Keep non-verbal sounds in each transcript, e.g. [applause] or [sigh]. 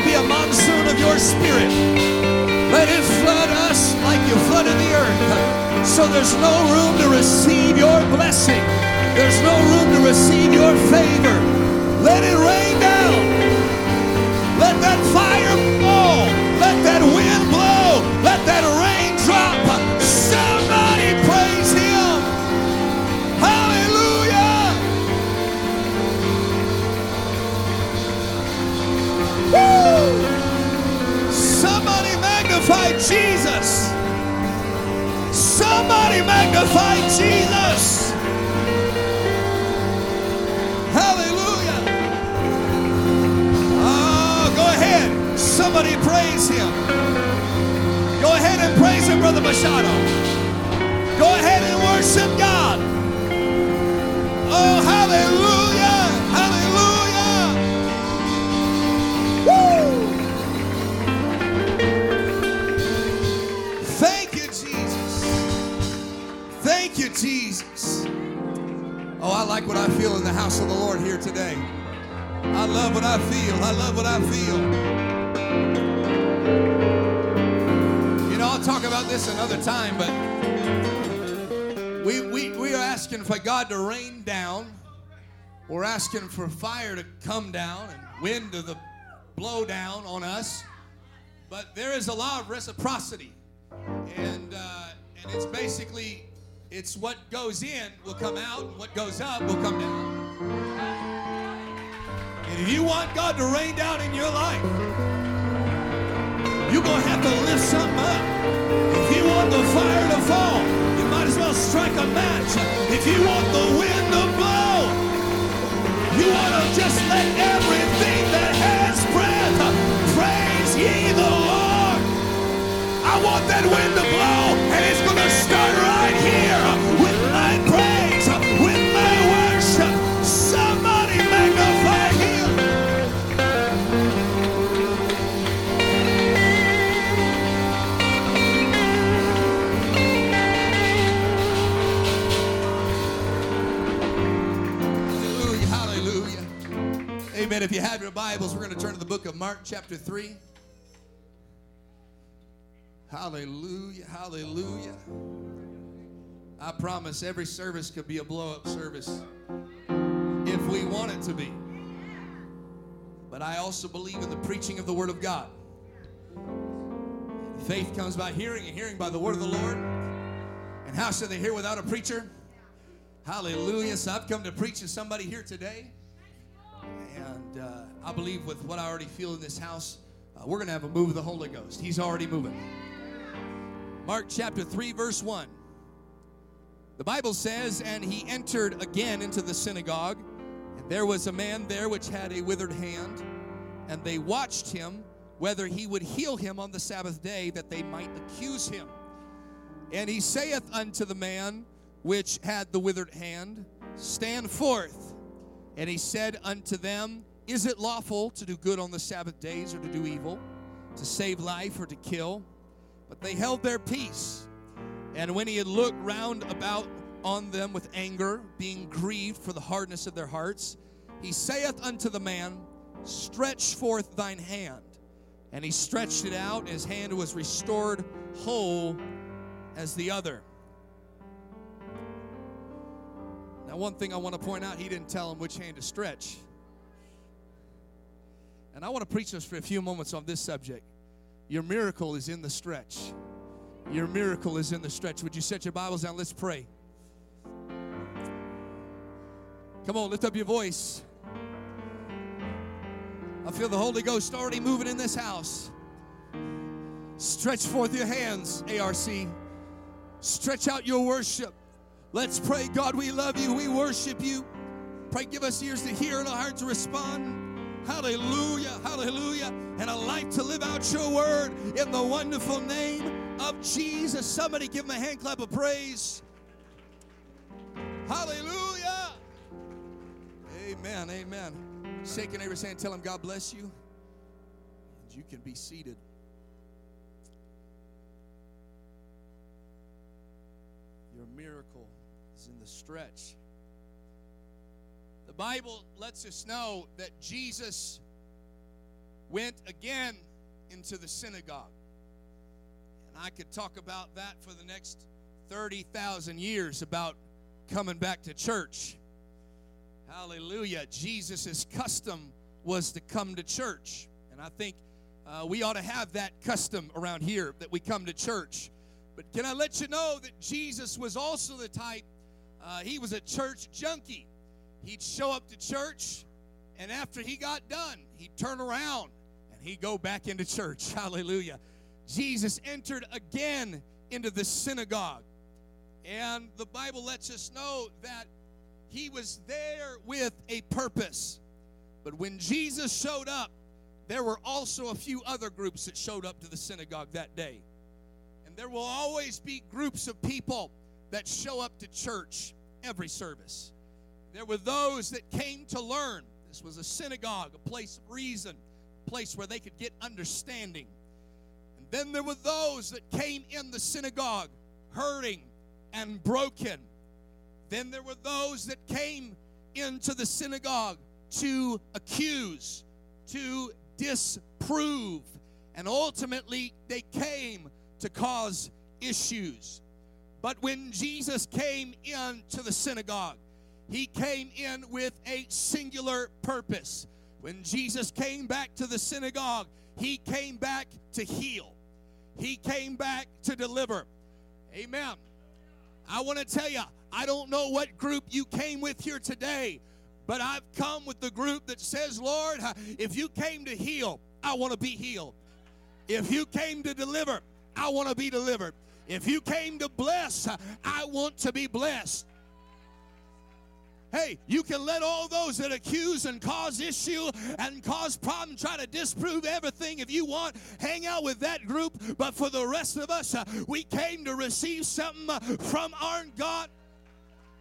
it be a monsoon of your spirit. Let it flood us like you flooded the earth. So there's no room to receive your blessing. There's no room to receive your favor. Let it rain down. Let that fire fall. Jesus. Somebody magnify Jesus. Hallelujah. Oh, go ahead. Somebody praise him. Go ahead and praise him, Brother Machado. I feel. You know, I'll talk about this another time, but we, we, we are asking for God to rain down. We're asking for fire to come down and wind to the blow down on us. But there is a law of reciprocity. And, uh, and it's basically, it's what goes in will come out, and what goes up will come down. If you want God to rain down in your life, you're going to have to lift something up. If you want the fire to fall, you might as well strike a match. If you want the wind to blow, you want to just let everything that has breath praise ye the Lord. I want that wind to blow, and it's going to start Amen. If you have your Bibles, we're going to turn to the book of Mark, chapter 3. Hallelujah, hallelujah. I promise every service could be a blow up service if we want it to be. But I also believe in the preaching of the Word of God. Faith comes by hearing, and hearing by the Word of the Lord. And how should they hear without a preacher? Hallelujah. So I've come to preach to somebody here today. And uh, I believe with what I already feel in this house, uh, we're going to have a move of the Holy Ghost. He's already moving. Mark chapter 3, verse 1. The Bible says, And he entered again into the synagogue, and there was a man there which had a withered hand, and they watched him whether he would heal him on the Sabbath day, that they might accuse him. And he saith unto the man which had the withered hand, Stand forth. And he said unto them, Is it lawful to do good on the Sabbath days or to do evil, to save life or to kill? But they held their peace. And when he had looked round about on them with anger, being grieved for the hardness of their hearts, he saith unto the man, Stretch forth thine hand. And he stretched it out, and his hand was restored whole as the other. Now, one thing I want to point out, he didn't tell him which hand to stretch. And I want to preach us for a few moments on this subject. Your miracle is in the stretch. Your miracle is in the stretch. Would you set your Bibles down? Let's pray. Come on, lift up your voice. I feel the Holy Ghost already moving in this house. Stretch forth your hands, ARC. Stretch out your worship. Let's pray. God, we love you. We worship you. Pray, give us ears to hear and a heart to respond. Hallelujah, hallelujah. And a life to live out your word in the wonderful name of Jesus. Somebody give him a hand clap of praise. Hallelujah. Amen, amen. Shake your neighbor's hand, tell him God bless you. And you can be seated. Your miracle is in the stretch. Bible lets us know that Jesus went again into the synagogue. And I could talk about that for the next 30,000 years about coming back to church. Hallelujah. Jesus' custom was to come to church. And I think uh, we ought to have that custom around here that we come to church. But can I let you know that Jesus was also the type, uh, he was a church junkie. He'd show up to church, and after he got done, he'd turn around and he'd go back into church. [laughs] Hallelujah. Jesus entered again into the synagogue. And the Bible lets us know that he was there with a purpose. But when Jesus showed up, there were also a few other groups that showed up to the synagogue that day. And there will always be groups of people that show up to church every service. There were those that came to learn. This was a synagogue, a place of reason, a place where they could get understanding. And then there were those that came in the synagogue hurting and broken. Then there were those that came into the synagogue to accuse, to disprove, and ultimately they came to cause issues. But when Jesus came into the synagogue, he came in with a singular purpose. When Jesus came back to the synagogue, he came back to heal. He came back to deliver. Amen. I want to tell you, I don't know what group you came with here today, but I've come with the group that says, Lord, if you came to heal, I want to be healed. If you came to deliver, I want to be delivered. If you came to bless, I want to be blessed. Hey, you can let all those that accuse and cause issue and cause problem try to disprove everything if you want. Hang out with that group. But for the rest of us, uh, we came to receive something uh, from our God.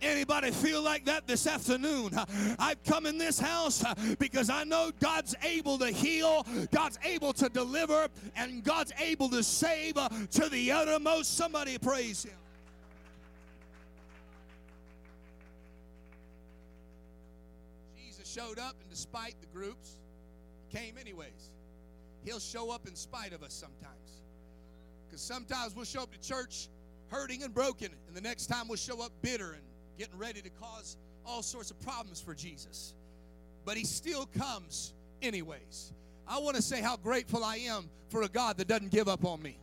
Anybody feel like that this afternoon? I've come in this house uh, because I know God's able to heal, God's able to deliver, and God's able to save uh, to the uttermost. Somebody praise Him. Showed up, and despite the groups, came anyways. He'll show up in spite of us sometimes. Because sometimes we'll show up to church hurting and broken, and the next time we'll show up bitter and getting ready to cause all sorts of problems for Jesus. But he still comes anyways. I want to say how grateful I am for a God that doesn't give up on me.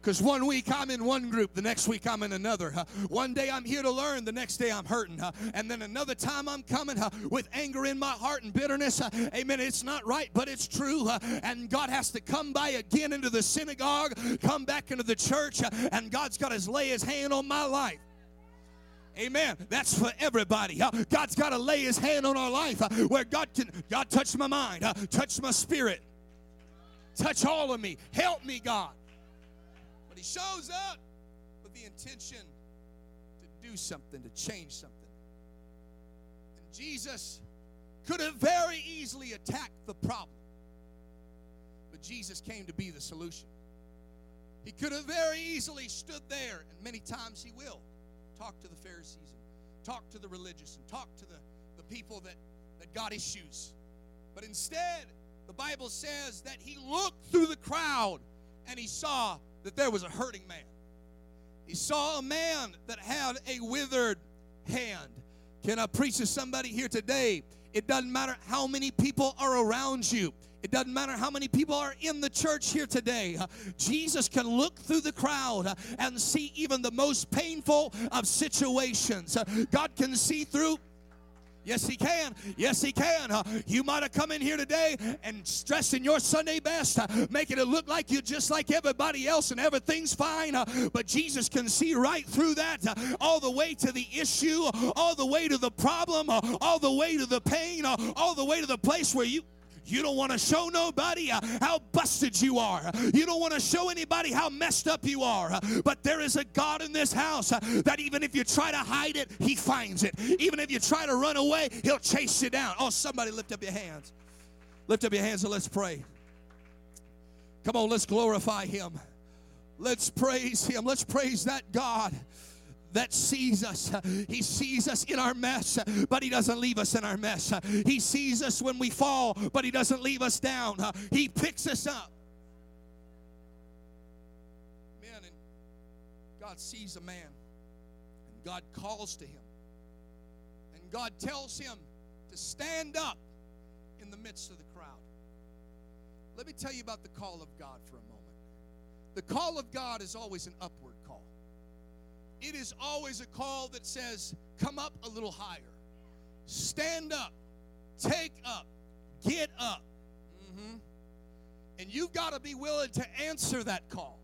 Because one week I'm in one group, the next week I'm in another. Uh, one day I'm here to learn, the next day I'm hurting. Uh, and then another time I'm coming uh, with anger in my heart and bitterness. amen. It's not right, but it's true. and God has to come by again into the synagogue, come back into the church, and God's got to lay his hand on my life. Amen. That's for everybody. God's got to lay his hand on our life where God can, God touch my mind, touch my spirit, touch all of me. Help me, God. He shows up with the intention to do something, to change something. And Jesus could have very easily attacked the problem. But Jesus came to be the solution. He could have very easily stood there, and many times he will talk to the Pharisees and talk to the religious and talk to the, the people that, that got issues. But instead, the Bible says that he looked through the crowd and he saw that there was a hurting man. He saw a man that had a withered hand. Can I preach to somebody here today? It doesn't matter how many people are around you. It doesn't matter how many people are in the church here today. Jesus can look through the crowd and see even the most painful of situations. God can see through Yes, he can. Yes, he can. Uh, you might have come in here today and in your Sunday best, uh, making it look like you're just like everybody else and everything's fine. Uh, but Jesus can see right through that, uh, all the way to the issue, all the way to the problem, uh, all the way to the pain, uh, all the way to the place where you you don't want to show nobody uh, how busted you are. You don't want to show anybody how messed up you are. But there is a God in this house uh, that even if you try to hide it, He finds it. Even if you try to run away, He'll chase you down. Oh, somebody lift up your hands. Lift up your hands and let's pray. Come on, let's glorify Him. Let's praise Him. Let's praise that God that sees us. He sees us in our mess, but He doesn't leave us in our mess. He sees us when we fall, but He doesn't leave us down. He picks us up. Man, and God sees a man, and God calls to him, and God tells him to stand up in the midst of the crowd. Let me tell you about the call of God for a moment. The call of God is always an upward. It is always a call that says, Come up a little higher, stand up, take up, get up. Mm-hmm. And you've got to be willing to answer that call.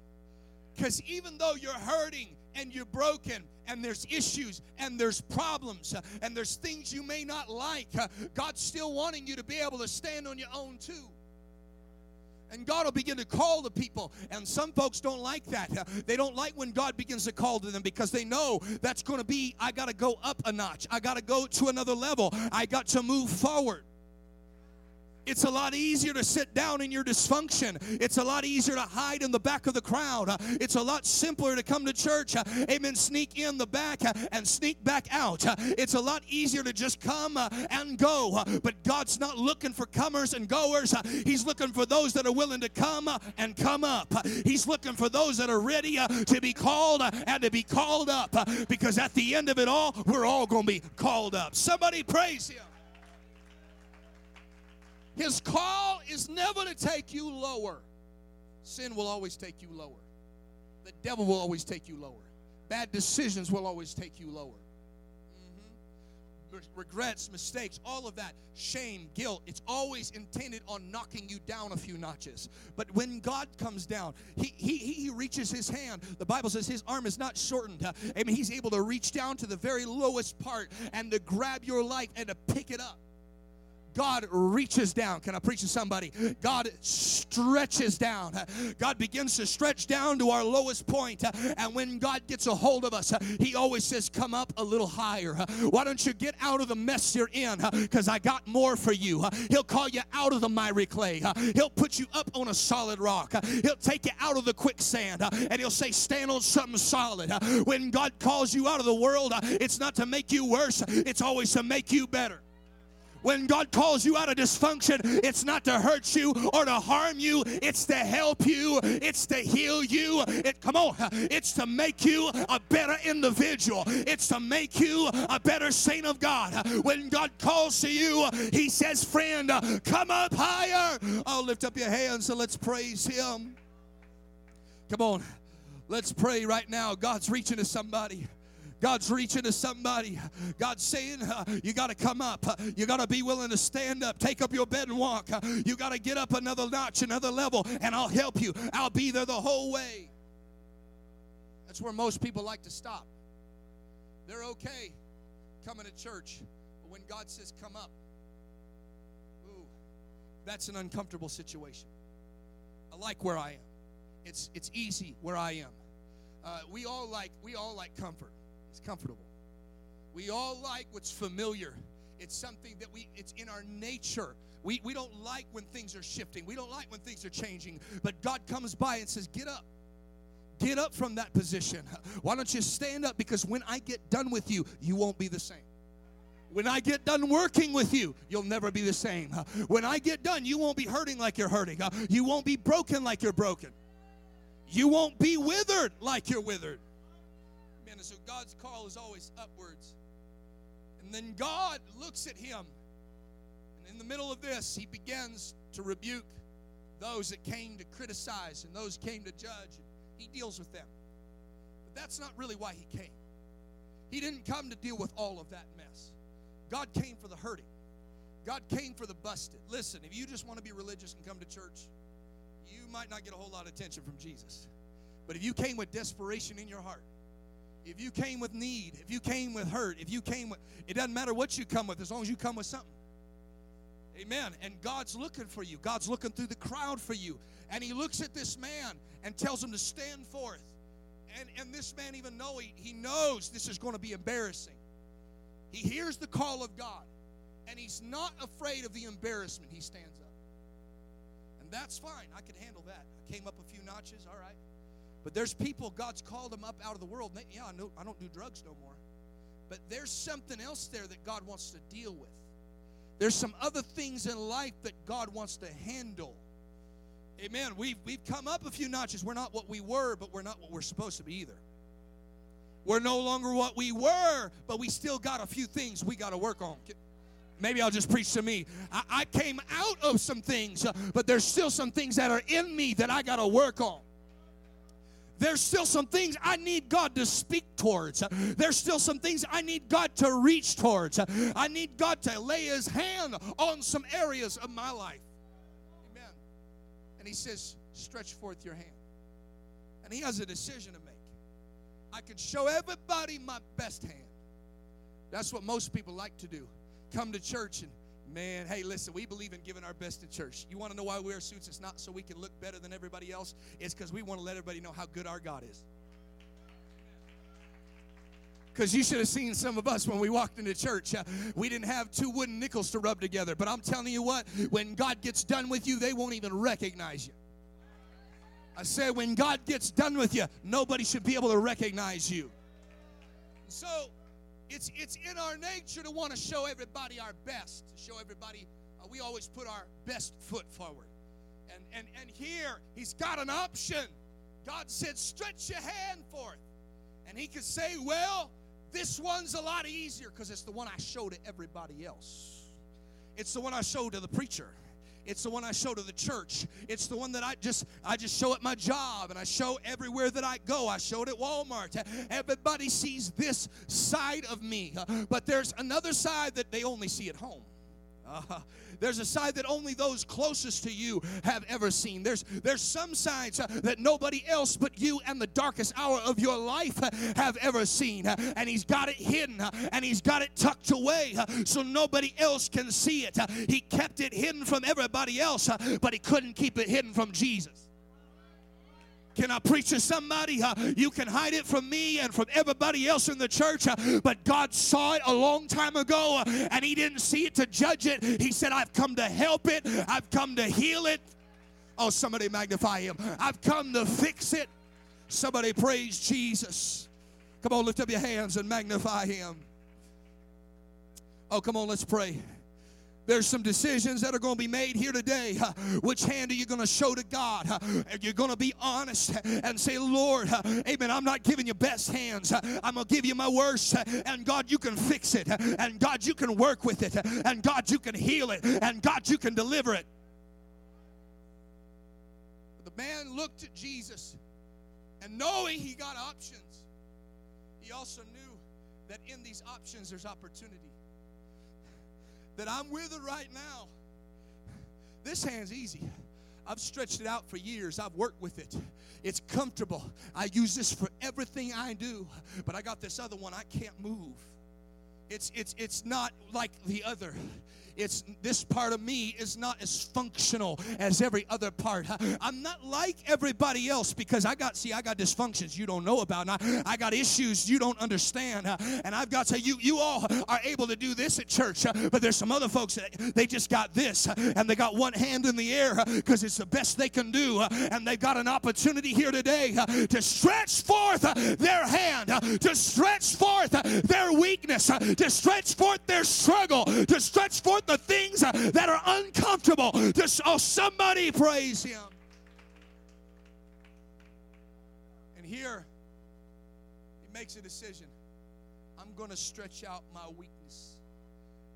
Because even though you're hurting and you're broken and there's issues and there's problems and there's things you may not like, God's still wanting you to be able to stand on your own too. And God will begin to call the people. And some folks don't like that. They don't like when God begins to call to them because they know that's going to be, I got to go up a notch. I got to go to another level. I got to move forward. It's a lot easier to sit down in your dysfunction. It's a lot easier to hide in the back of the crowd. It's a lot simpler to come to church, amen, sneak in the back and sneak back out. It's a lot easier to just come and go. But God's not looking for comers and goers. He's looking for those that are willing to come and come up. He's looking for those that are ready to be called and to be called up because at the end of it all, we're all going to be called up. Somebody praise Him. His call is never to take you lower. Sin will always take you lower. The devil will always take you lower. Bad decisions will always take you lower. Mm-hmm. Regrets, mistakes, all of that, shame, guilt, it's always intended on knocking you down a few notches. But when God comes down, He, he, he reaches His hand. The Bible says His arm is not shortened. Uh, I mean, He's able to reach down to the very lowest part and to grab your life and to pick it up. God reaches down. Can I preach to somebody? God stretches down. God begins to stretch down to our lowest point. And when God gets a hold of us, He always says, Come up a little higher. Why don't you get out of the mess you're in? Because I got more for you. He'll call you out of the miry clay. He'll put you up on a solid rock. He'll take you out of the quicksand. And He'll say, Stand on something solid. When God calls you out of the world, it's not to make you worse, it's always to make you better. When God calls you out of dysfunction, it's not to hurt you or to harm you, it's to help you, it's to heal you. It come on, it's to make you a better individual. It's to make you a better saint of God. When God calls to you, he says, "Friend, come up higher." Oh, lift up your hands and let's praise him. Come on. Let's pray right now. God's reaching to somebody. God's reaching to somebody. God's saying, uh, You got to come up. You got to be willing to stand up, take up your bed and walk. You got to get up another notch, another level, and I'll help you. I'll be there the whole way. That's where most people like to stop. They're okay coming to church, but when God says, Come up, ooh, that's an uncomfortable situation. I like where I am. It's, it's easy where I am. Uh, we all like we all like comfort. It's comfortable. We all like what's familiar. It's something that we, it's in our nature. We, we don't like when things are shifting. We don't like when things are changing. But God comes by and says, Get up. Get up from that position. Why don't you stand up? Because when I get done with you, you won't be the same. When I get done working with you, you'll never be the same. When I get done, you won't be hurting like you're hurting. You won't be broken like you're broken. You won't be withered like you're withered. And so God's call is always upwards. And then God looks at him. And in the middle of this, he begins to rebuke those that came to criticize and those came to judge. He deals with them. But that's not really why he came. He didn't come to deal with all of that mess. God came for the hurting. God came for the busted. Listen, if you just want to be religious and come to church, you might not get a whole lot of attention from Jesus. But if you came with desperation in your heart, if you came with need, if you came with hurt, if you came with, it doesn't matter what you come with as long as you come with something. Amen. And God's looking for you. God's looking through the crowd for you. And he looks at this man and tells him to stand forth. And, and this man even know he, he knows this is going to be embarrassing. He hears the call of God. And he's not afraid of the embarrassment. He stands up. And that's fine. I can handle that. I came up a few notches. All right. But there's people God's called them up out of the world. They, yeah, I know I don't do drugs no more. But there's something else there that God wants to deal with. There's some other things in life that God wants to handle. Amen. We've, we've come up a few notches. We're not what we were, but we're not what we're supposed to be either. We're no longer what we were, but we still got a few things we got to work on. Maybe I'll just preach to me. I, I came out of some things, uh, but there's still some things that are in me that I got to work on there's still some things I need God to speak towards. There's still some things I need God to reach towards. I need God to lay His hand on some areas of my life. Amen. And He says, stretch forth your hand. And He has a decision to make. I can show everybody my best hand. That's what most people like to do. Come to church and Man, hey, listen, we believe in giving our best in church. You want to know why we wear suits? It's not so we can look better than everybody else, it's because we want to let everybody know how good our God is. Because you should have seen some of us when we walked into church. Uh, we didn't have two wooden nickels to rub together. But I'm telling you what, when God gets done with you, they won't even recognize you. I said, when God gets done with you, nobody should be able to recognize you. So, it's, it's in our nature to want to show everybody our best, to show everybody, uh, we always put our best foot forward. And, and, and here, he's got an option. God said, stretch your hand forth. And he could say, well, this one's a lot easier because it's the one I show to everybody else. It's the one I show to the preacher. It's the one I show to the church. It's the one that I just I just show at my job and I show everywhere that I go. I show it at Walmart. Everybody sees this side of me. But there's another side that they only see at home. [laughs] There's a side that only those closest to you have ever seen. There's there's some sides uh, that nobody else but you and the darkest hour of your life uh, have ever seen. Uh, and he's got it hidden and he's got it tucked away so nobody else can see it. he kept it hidden from everybody else, but he couldn't keep it hidden from Jesus. Can I preach to somebody? Uh, you can hide it from me and from everybody else in the church, uh, but God saw it a long time ago uh, and He didn't see it to judge it. He said, I've come to help it, I've come to heal it. Oh, somebody magnify Him. I've come to fix it. Somebody praise Jesus. Come on, lift up your hands and magnify Him. Oh, come on, let's pray. There's some decisions that are going to be made here today. Which hand are you going to show to God? You're going to be honest and say, Lord, amen, I'm not giving you best hands. I'm going to give you my worst. And God, you can fix it. And God, you can work with it. And God, you can heal it. And God, you can deliver it. The man looked at Jesus and knowing he got options, he also knew that in these options there's opportunity that I'm with it right now. This hand's easy. I've stretched it out for years. I've worked with it. It's comfortable. I use this for everything I do. But I got this other one I can't move. It's it's it's not like the other it's this part of me is not as functional as every other part. I'm not like everybody else because I got see I got dysfunctions you don't know about. I, I got issues you don't understand. And I've got to you you all are able to do this at church, but there's some other folks that they just got this and they got one hand in the air because it's the best they can do and they've got an opportunity here today to stretch forth their hand, to stretch forth their weakness, to stretch forth their struggle, to stretch forth the things uh, that are uncomfortable. Just, oh, somebody praise him. And here, he makes a decision. I'm going to stretch out my weakness.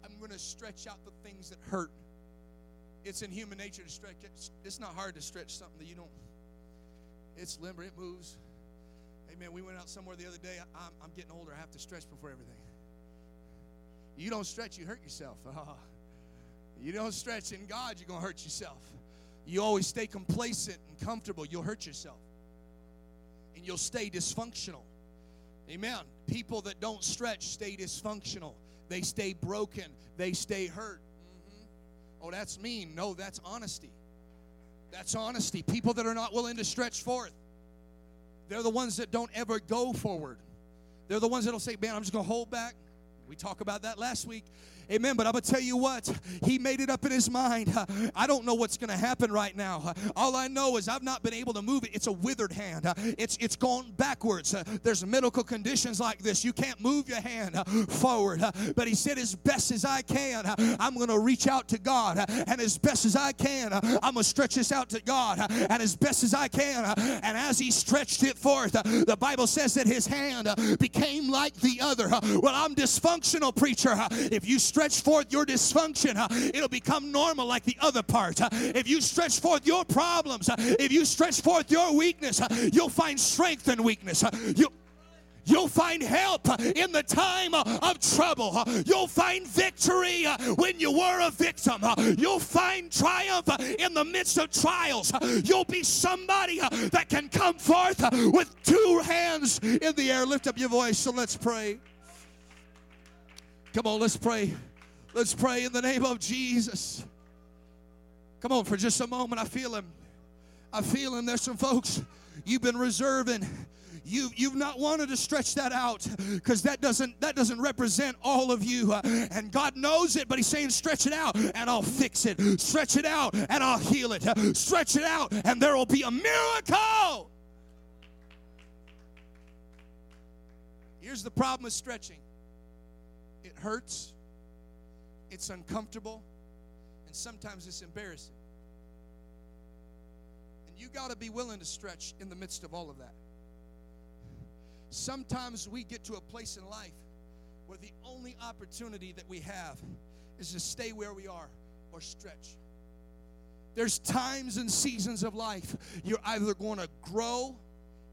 I'm going to stretch out the things that hurt. It's in human nature to stretch. It's not hard to stretch something that you don't. It's limber. It moves. Hey Amen. We went out somewhere the other day. I'm, I'm getting older. I have to stretch before everything. You don't stretch, you hurt yourself. [laughs] You don't stretch in God, you're going to hurt yourself. You always stay complacent and comfortable, you'll hurt yourself. And you'll stay dysfunctional. Amen. People that don't stretch stay dysfunctional. They stay broken. They stay hurt. Mm-hmm. Oh, that's mean. No, that's honesty. That's honesty. People that are not willing to stretch forth, they're the ones that don't ever go forward. They're the ones that'll say, Man, I'm just going to hold back. We talked about that last week. Amen. But I'm going to tell you what, he made it up in his mind. I don't know what's going to happen right now. All I know is I've not been able to move it. It's a withered hand, it's, it's gone backwards. There's medical conditions like this. You can't move your hand forward. But he said, as best as I can, I'm going to reach out to God. And as best as I can, I'm going to stretch this out to God. And as best as I can. And as he stretched it forth, the Bible says that his hand became like the other. Well, I'm dysfunctional, preacher. If you stretch forth your dysfunction, it'll become normal like the other part. If you stretch forth your problems, if you stretch forth your weakness, you'll find strength in weakness. You, You'll find help in the time uh, of trouble. You'll find victory uh, when you were a victim. You'll find triumph uh, in the midst of trials. You'll be somebody that can come forth with two hands in the air. Lift up your voice, so let's pray. Come on, let's pray. Let's pray in the name of Jesus. Come on, for just a moment. I feel him. I feel him. There's some folks you've been reserving. You, you've not wanted to stretch that out because that doesn't that doesn't represent all of you uh, and god knows it but he's saying stretch it out and i'll fix it stretch it out and i'll heal it stretch it out and there will be a miracle here's the problem with stretching it hurts it's uncomfortable, and sometimes it's embarrassing. And you got to be willing to stretch in the midst of all of that. Sometimes we get to a place in life where the only opportunity that we have is to stay where we are or stretch. There's times and seasons of life you're either going to grow,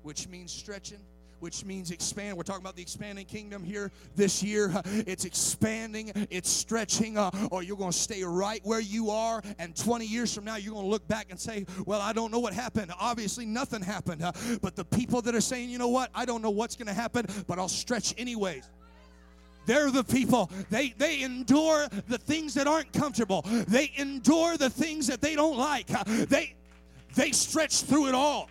which means stretching, which means expand. We're talking about the expanding kingdom here this year. [laughs] It's expanding, it's stretching, uh, or you're going to stay right where you are. And 20 years from now, you're going to look back and say, Well, I don't know what happened. Obviously, nothing happened. Uh, but the people that are saying, You know what? I don't know what's going to happen, but I'll stretch anyways. They're the people. They they endure the things that aren't comfortable. They endure the things that they don't like. Uh, they they stretch through it all.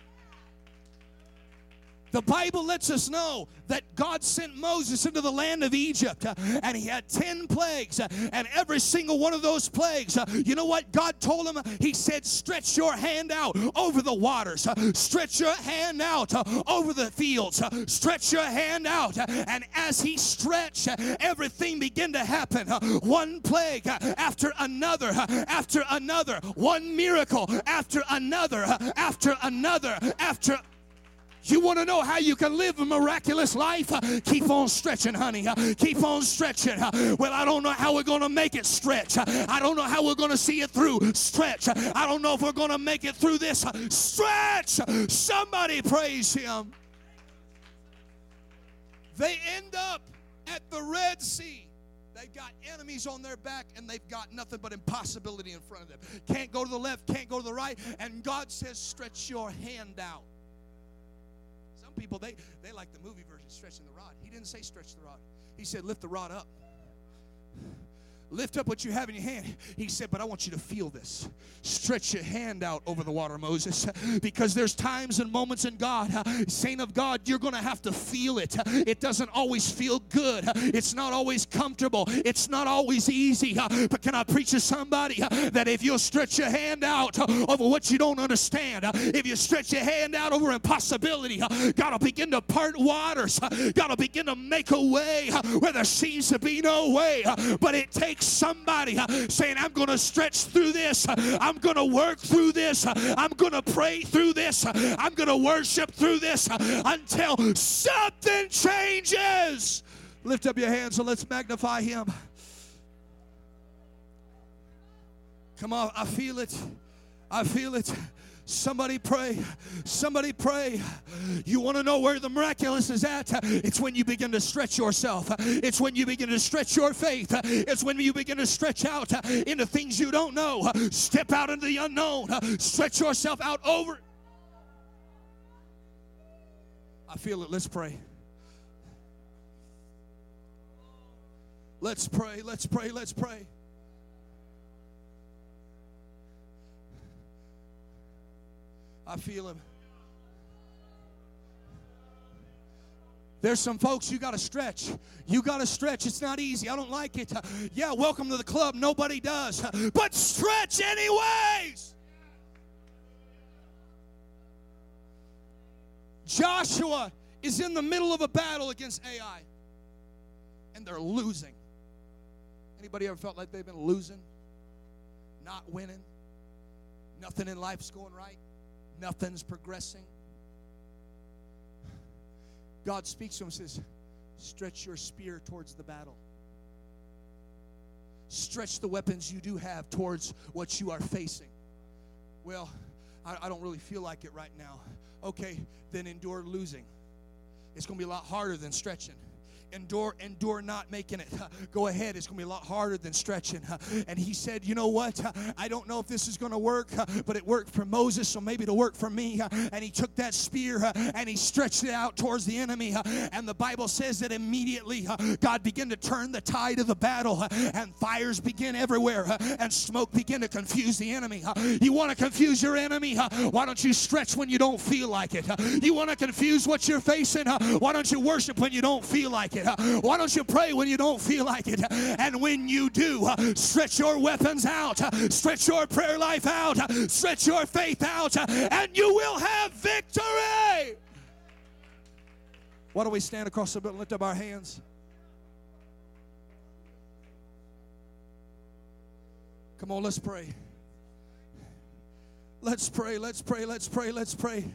The Bible lets us know that God sent Moses into the land of Egypt uh, and he had 10 plagues. Uh, and every single one of those plagues, uh, you know what God told him? He said, Stretch your hand out over the waters, uh, stretch your hand out uh, over the fields, uh, stretch your hand out. And as he stretched, everything began to happen. One plague after another, after another, one miracle after another, after another, after you want to know how you can live a miraculous life? Uh, keep on stretching, honey. Uh, keep on stretching. Uh, well, I don't know how we're going to make it stretch. I don't know how we're going to see it through. Stretch. I don't know if we're going to make it through this. Stretch. Somebody praise him. They end up at the Red Sea. They've got enemies on their back and they've got nothing but impossibility in front of them. Can't go to the left, can't go to the right. And God says, stretch your hand out people, they, they like the movie version, stretching the rod. He didn't say stretch the rod. He said lift the rod up. Lift up what you have in your hand. He said, But I want you to feel this. Stretch your hand out over the water, Moses, because there's times and moments in God, saint of God, you're going to have to feel it. It doesn't always feel good, it's not always comfortable, it's not always easy. But can I preach to somebody that if you'll stretch your hand out over what you don't understand, if you stretch your hand out over impossibility, God will begin to part waters, God will begin to make a way where there seems to be no way. But it takes somebody uh, saying, I'm going to stretch through this. Uh, I'm going to work through this. Uh, I'm going to pray through this. Uh, I'm going to worship through this until something changes. Lift up your hands and let's magnify Him. Come on, I feel it. I feel it. Somebody pray. Somebody pray. You want to know where the miraculous is at? It's when you begin to stretch yourself. It's when you begin to stretch your faith. It's when you begin to stretch out into things you don't know. Step out into the unknown. Stretch yourself out over. I feel it. Let's pray. Let's pray. Let's pray. Let's pray. I feel him. There's some folks you got to stretch. You got to stretch. It's not easy. I don't like it. Yeah, welcome to the club. Nobody does. But stretch anyways. Joshua is in the middle of a battle against Ai and they're losing. Anybody ever felt like they've been losing? Not winning? Nothing in life's going right? Nothing's progressing? God speaks to him and says, Stretch your spear towards the battle. Stretch the weapons you do have towards what you are facing. Well, I, I don't really feel like it right now. Okay, then endure losing. It's going to be a lot harder than stretching endure endure not making it. [laughs] Go ahead it's going to be a lot harder than stretching. [laughs] And he said you know what? [laughs] I don't know if this is going to work but it worked for moses so maybe it'll work for me. And he took that spear and he stretched it out towards the enemy. And the bible says that immediately god began to turn the tide of the battle and fires begin everywhere and smoke begin to confuse the enemy. You want to confuse your enemy? Why don't you stretch when you don't feel like it? You want to confuse what you're facing? Why don't you worship when you don't feel like it why don't you pray when you don't feel like it? And when you do, stretch your weapons out, stretch your prayer life out, stretch your faith out, and you will have victory. Why don't we stand across the building, lift up our hands? Come on, let's pray. Let's pray, let's pray, let's pray, let's pray.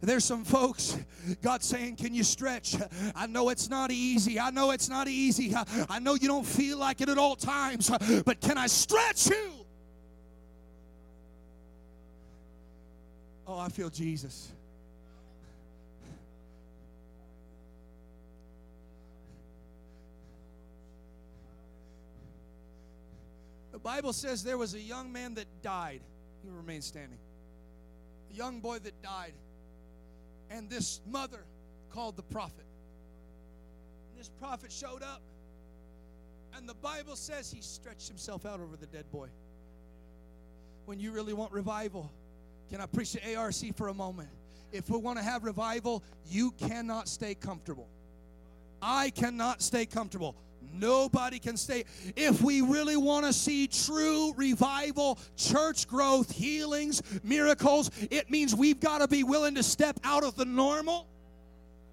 There's some folks, God saying, Can you stretch? I know it's not easy. I know it's not easy. I know you don't feel like it at all times, but can I stretch you? Oh, I feel Jesus. The Bible says there was a young man that died. He remained standing. A young boy that died and this mother called the prophet. And this prophet showed up, and the Bible says he stretched himself out over the dead boy. When you really want revival, can I preach the ARC for a moment? If we want to have revival, you cannot stay comfortable. I cannot stay comfortable. Nobody can stay. If we really want to see true revival, church growth, healings, miracles, it means we've got to be willing to step out of the normal.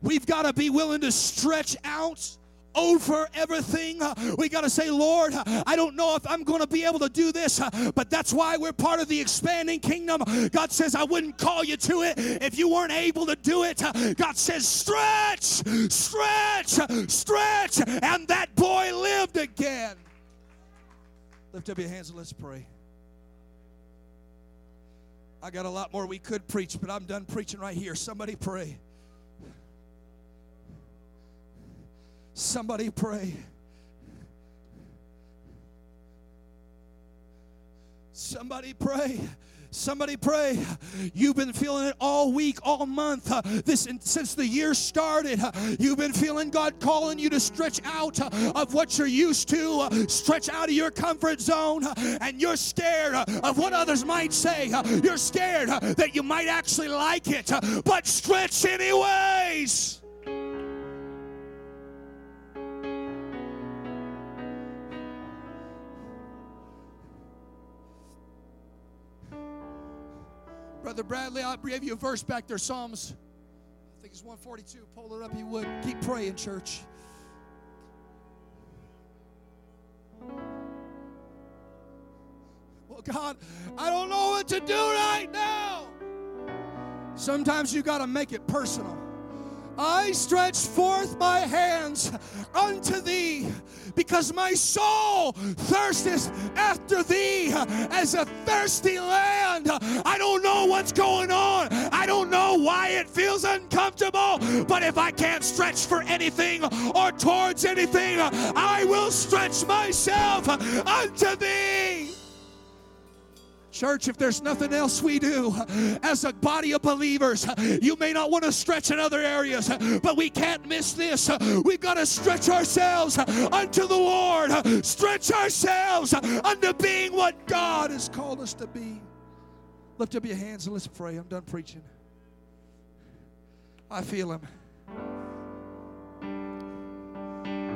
We've got to be willing to stretch out over everything. We got to say, Lord, I don't know if I'm going to be able to do this, but that's why we're part of the expanding kingdom. God says, I wouldn't call you to it if you weren't able to do it. God says, stretch, stretch, stretch. And that boy lived again. Lift up your hands and let's pray. I got a lot more we could preach, but I'm done preaching right here. Somebody pray. Somebody pray. Somebody pray. Somebody pray. You've been feeling it all week, all month. Uh, this since the year started. Uh, you've been feeling God calling you to stretch out uh, of what you're used to, stretch out of your comfort zone, and you're scared of what others might say. you're scared that you might actually like it, but stretch anyways. Brother Bradley, I gave you a verse back there, Psalms. I think it's 142. Pull it up, you would. Keep praying, church. Well, God, I don't know what to do right now. Sometimes you got to make it personal. I stretch forth my hands unto thee because my soul thirsteth after thee as a thirsty land. I don't know what's going on. I don't know why it feels uncomfortable, but if I can't stretch for anything or towards anything, I will stretch myself unto thee. Church, if there's nothing else we do as a body of believers, you may not want to stretch in other areas, but we can't miss this. We've got to stretch ourselves unto the Lord, stretch ourselves unto being what God has called us to be. Lift up your hands and let's pray. I'm done preaching. I feel Him.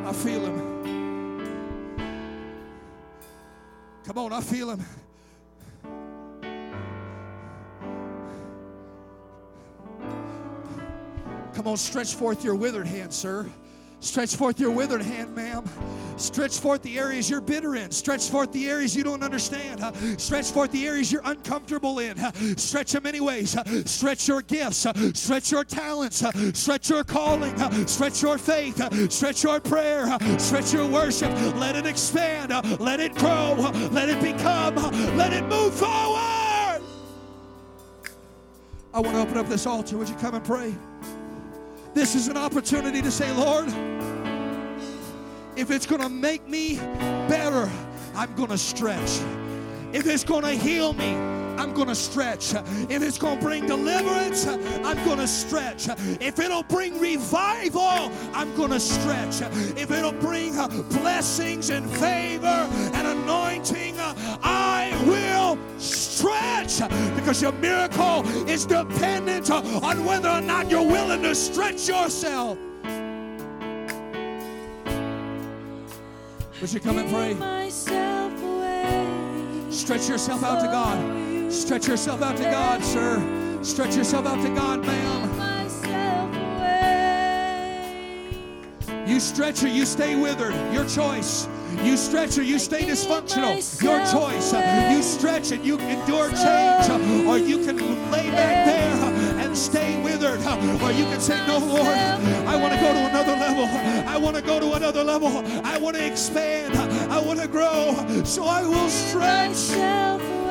I feel him. Come on, I feel him. Come on, stretch forth your withered hand, sir. Stretch forth your withered hand, ma'am. Stretch forth the areas you're bitter in. Stretch forth the areas you don't understand. Stretch forth the areas you're uncomfortable in. Stretch them anyways. Stretch your gifts. Stretch your talents. Stretch your calling. Stretch your faith. Stretch your prayer. Stretch your worship. Let it expand. Let it grow. Let it become. Let it move forward. I want to open up this altar. Would you come and pray? This is an opportunity to say, Lord, if it's going to make me better, I'm going to stretch. If it's going to heal me, I'm going to stretch. If it's going to bring deliverance, I'm going to stretch. If it'll bring revival, I'm going to stretch. If it'll bring uh, blessings and favor and anointing, uh, I will stretch because your miracle is dependent on whether or not you're willing to stretch yourself. Would you come and pray? Stretch yourself out to God. Stretch yourself out to God, sir. Stretch yourself out to God, ma'am. You stretch or you stay withered. Your choice. You stretch or you stay dysfunctional. Your choice. You stretch and you endure change, or you can lay back there and stay withered, or you can say, No, Lord, I want to go to another level. I want to go to another level. I want to expand. I want to grow. So I will stretch.